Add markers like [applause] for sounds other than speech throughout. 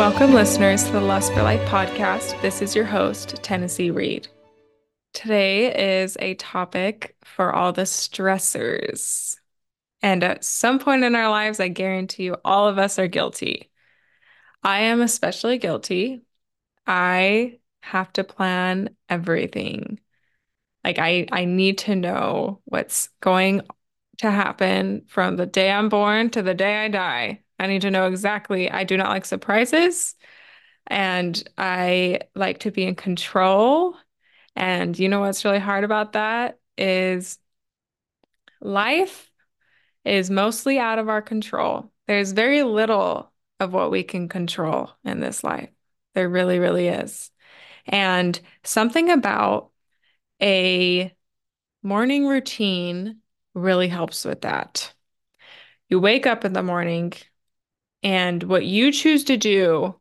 Welcome, listeners, to the Lust for Life podcast. This is your host, Tennessee Reed. Today is a topic for all the stressors. And at some point in our lives, I guarantee you, all of us are guilty. I am especially guilty. I have to plan everything. Like I I need to know what's going to happen from the day I'm born to the day I die. I need to know exactly. I do not like surprises and I like to be in control. And you know what's really hard about that is life is mostly out of our control. There's very little of what we can control in this life. There really, really is. And something about a morning routine really helps with that. You wake up in the morning, and what you choose to do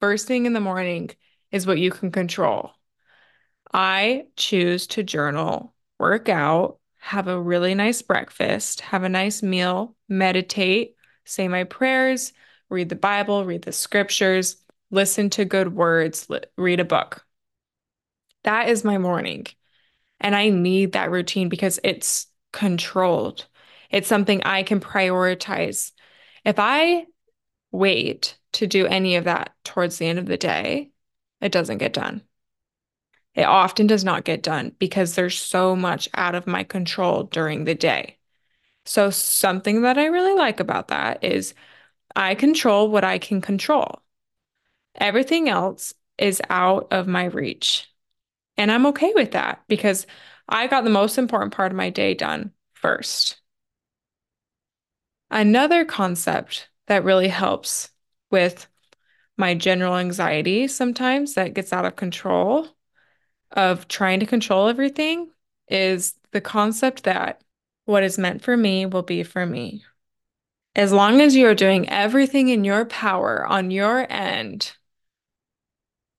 first thing in the morning is what you can control. I choose to journal, work out, have a really nice breakfast, have a nice meal, meditate, say my prayers, read the Bible, read the scriptures, listen to good words, read a book. That is my morning. And I need that routine because it's controlled. It's something I can prioritize. If I wait to do any of that towards the end of the day, it doesn't get done. It often does not get done because there's so much out of my control during the day. So, something that I really like about that is I control what I can control. Everything else is out of my reach. And I'm okay with that because I got the most important part of my day done first. Another concept that really helps with my general anxiety sometimes that gets out of control of trying to control everything is the concept that what is meant for me will be for me. As long as you are doing everything in your power on your end,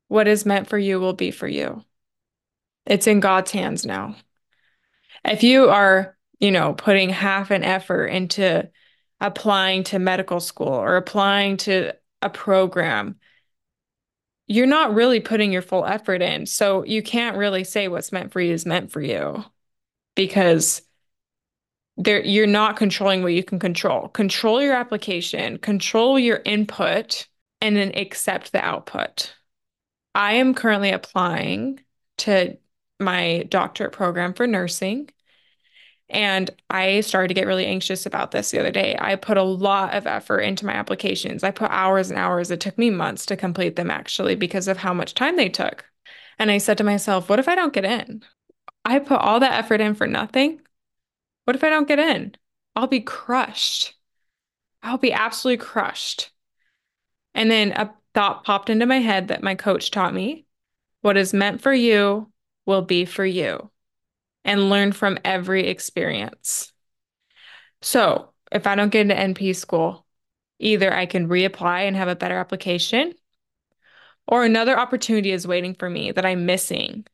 what is meant for you will be for you. It's in God's hands now. If you are, you know, putting half an effort into applying to medical school or applying to a program, you're not really putting your full effort in. So you can't really say what's meant for you is meant for you because there you're not controlling what you can control. Control your application, control your input, and then accept the output. I am currently applying to my doctorate program for nursing. And I started to get really anxious about this the other day. I put a lot of effort into my applications. I put hours and hours. It took me months to complete them actually because of how much time they took. And I said to myself, what if I don't get in? I put all that effort in for nothing. What if I don't get in? I'll be crushed. I'll be absolutely crushed. And then a thought popped into my head that my coach taught me what is meant for you will be for you and learn from every experience. So, if I don't get into NP school, either I can reapply and have a better application, or another opportunity is waiting for me that I'm missing.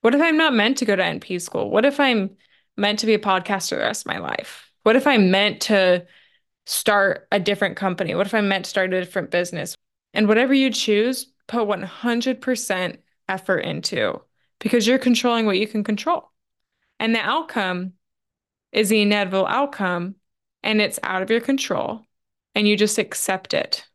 What if I'm not meant to go to NP school? What if I'm meant to be a podcaster the rest of my life? What if I'm meant to start a different company? What if I'm meant to start a different business? And whatever you choose, put 100% effort into because you're controlling what you can control. And the outcome is the inevitable outcome, and it's out of your control, and you just accept it.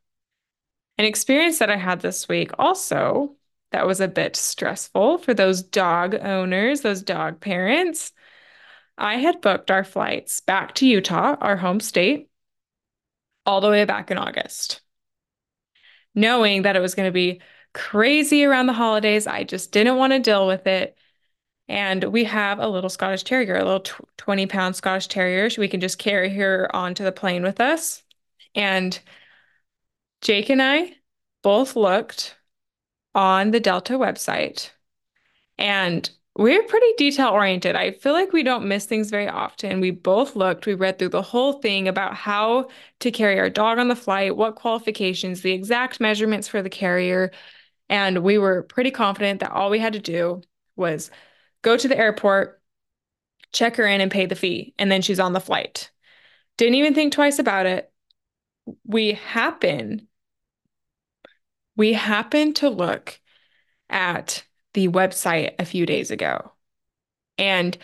An experience that I had this week also that was a bit stressful for those dog owners, those dog parents. I had booked our flights back to Utah, our home state, all the way back in August, knowing that it was going to be crazy around the holidays. I just didn't want to deal with it. And we have a little Scottish Terrier, a little 20 pound Scottish Terrier. We can just carry her onto the plane with us. And Jake and I both looked on the Delta website and we're pretty detail oriented. I feel like we don't miss things very often. We both looked, we read through the whole thing about how to carry our dog on the flight, what qualifications, the exact measurements for the carrier. And we were pretty confident that all we had to do was go to the airport, check her in, and pay the fee. And then she's on the flight. Didn't even think twice about it. We happen we happened to look at the website a few days ago, and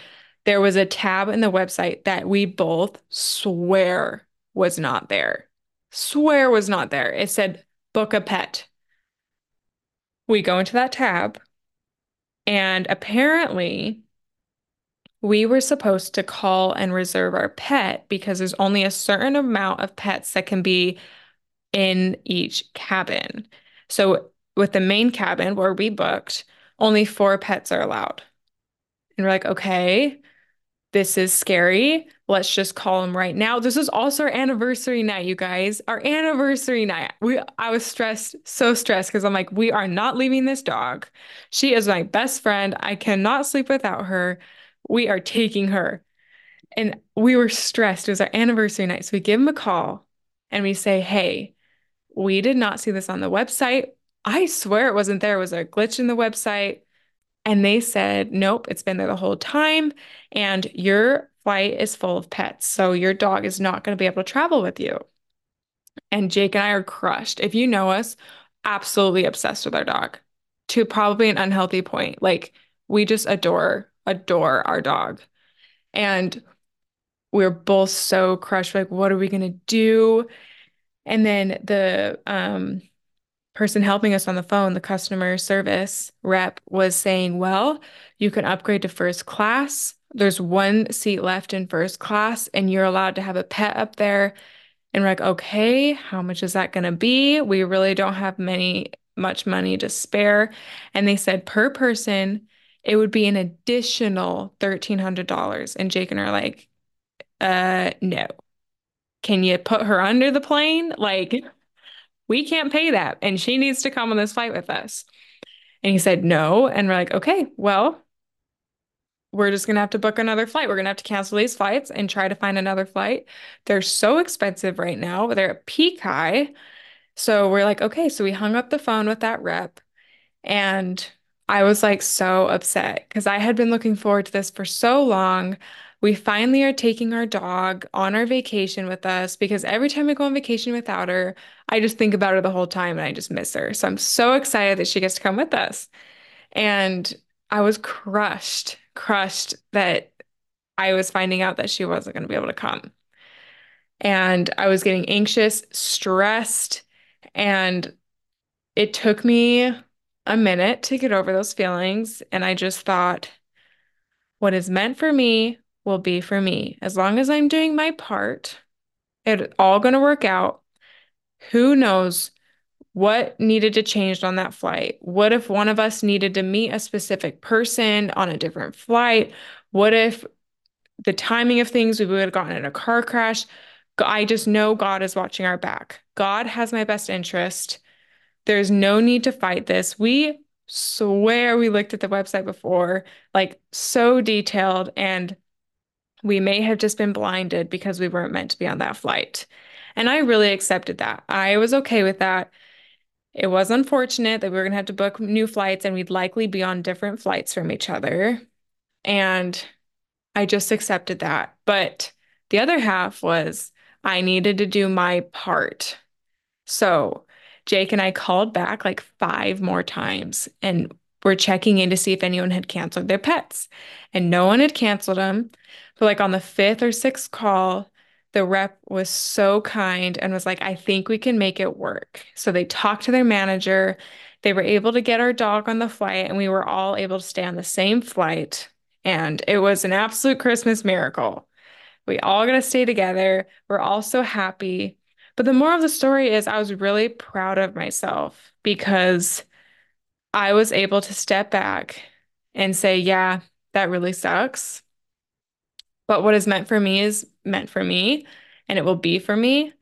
there was a tab in the website that we both swear was not there. Swear was not there. It said book a pet. We go into that tab, and apparently, we were supposed to call and reserve our pet because there's only a certain amount of pets that can be in each cabin. So, with the main cabin where we booked, only four pets are allowed. And we're like, okay, this is scary. Let's just call him right now. This is also our anniversary night, you guys. Our anniversary night. We I was stressed, so stressed because I'm like, we are not leaving this dog. She is my best friend. I cannot sleep without her. We are taking her. And we were stressed. It was our anniversary night. So we give him a call and we say, hey, we did not see this on the website. I swear it wasn't there. It was a glitch in the website. And they said, nope, it's been there the whole time. And your flight is full of pets. So your dog is not going to be able to travel with you. And Jake and I are crushed. If you know us, absolutely obsessed with our dog to probably an unhealthy point. Like we just adore, adore our dog. And we're both so crushed. Like, what are we going to do? And then the um, person helping us on the phone, the customer service rep, was saying, Well, you can upgrade to first class. There's one seat left in first class, and you're allowed to have a pet up there. And we're like, okay, how much is that going to be? We really don't have many, much money to spare. And they said per person, it would be an additional $1,300. And Jake and I are like, uh, no. Can you put her under the plane? Like, we can't pay that. And she needs to come on this flight with us. And he said, no. And we're like, okay, well, we're just going to have to book another flight. We're going to have to cancel these flights and try to find another flight. They're so expensive right now. They're at peak high. So we're like, okay. So we hung up the phone with that rep. And I was like so upset because I had been looking forward to this for so long. We finally are taking our dog on our vacation with us because every time we go on vacation without her, I just think about her the whole time and I just miss her. So I'm so excited that she gets to come with us. And I was crushed, crushed that I was finding out that she wasn't going to be able to come. And I was getting anxious, stressed, and it took me a minute to get over those feelings. And I just thought, what is meant for me will be for me. As long as I'm doing my part, it's all going to work out. Who knows what needed to change on that flight? What if one of us needed to meet a specific person on a different flight? What if the timing of things we would have gotten in a car crash? I just know God is watching our back. God has my best interest. There's no need to fight this. We swear we looked at the website before, like so detailed, and we may have just been blinded because we weren't meant to be on that flight. And I really accepted that. I was okay with that. It was unfortunate that we were going to have to book new flights and we'd likely be on different flights from each other. And I just accepted that. But the other half was I needed to do my part. So Jake and I called back like five more times and we're checking in to see if anyone had canceled their pets. And no one had canceled them. But like on the fifth or sixth call, the rep was so kind and was like, I think we can make it work. So they talked to their manager. They were able to get our dog on the flight, and we were all able to stay on the same flight. And it was an absolute Christmas miracle. We all got to stay together. We're all so happy. But the moral of the story is, I was really proud of myself because I was able to step back and say, yeah, that really sucks. But what is meant for me is meant for me and it will be for me.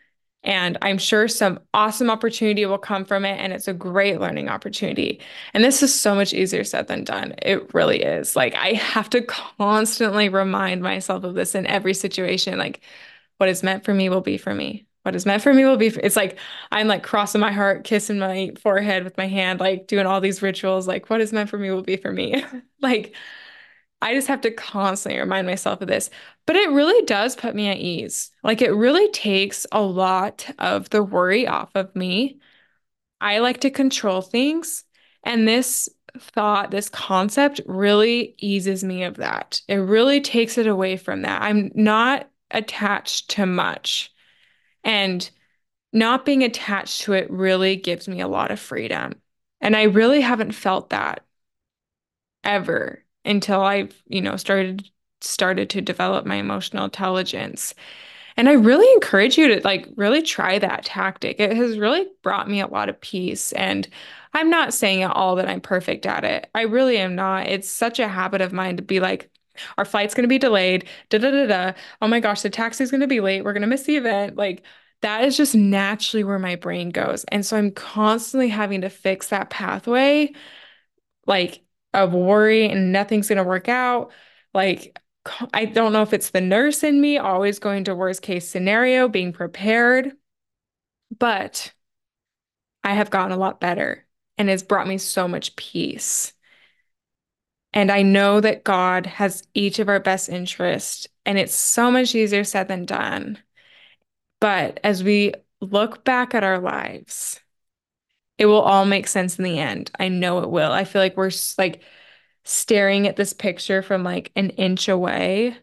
And I'm sure some awesome opportunity will come from it. And it's a great learning opportunity. And this is so much easier said than done. It really is. Like, I have to [laughs] constantly remind myself of this in every situation. Like, what is meant for me will be for me. What is meant for me will be. It's like I'm like crossing my heart, kissing my forehead with my hand, like doing all these rituals. Like, what is meant for me will be for me. [laughs] like, I just have to constantly remind myself of this. But it really does put me at ease. Like it really takes a lot of the worry off of me I like to control things. And this thought, this concept really eases me of that. It really takes it away from that. I'm not attached to much. And not being attached to it really gives me a lot of freedom. And I really haven't felt that ever until I've, you know, started started to develop my emotional intelligence. And I really encourage you to like really try that tactic. It has really brought me a lot of peace. And I'm not saying at all that I'm perfect at it. I really am not. It's such a habit of mine to be like, our flight's going to be delayed. Da da da da. Oh my gosh, the taxi's going to be late. We're going to miss the event. Like, that is just naturally where my brain goes. And so I'm constantly having to fix that pathway, like of worry and nothing's going to work out. Like, I don't know if it's the nurse in me always going to worst case scenario, being prepared, but I have gotten a lot better and it's brought me so much peace. And I know that God has each of our best interests, and it's so much easier said than done. But as we look back at our lives, it will all make sense in the end. I know it will. I feel like we're like staring at this picture from like an inch away.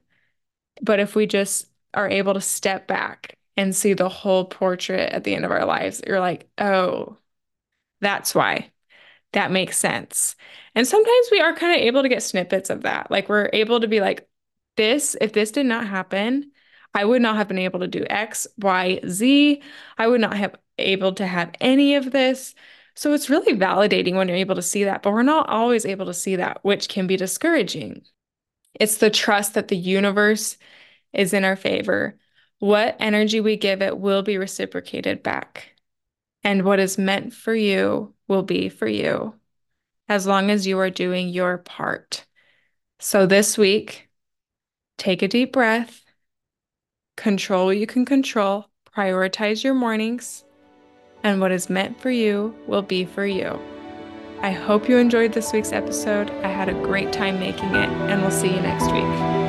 But if we just are able to step back and see the whole portrait at the end of our lives, you're like, oh, that's why. That makes sense. And sometimes we are kind of able to get snippets of that. Like we're able to be like, this, if this did not happen, I would not have been able to do X, Y, Z. I would not have able to have any of this. So it's really validating when you're able to see that, but we're not always able to see that, which can be discouraging. It's the trust that the universe is in our favor. What energy we give it will be reciprocated back. And what is meant for you will be for you as long as you are doing your part. So this week, take a deep breath Control what you can control, prioritize your mornings, and what is meant for you will be for you. I hope you enjoyed this week's episode. I had a great time making it, and we'll see you next week.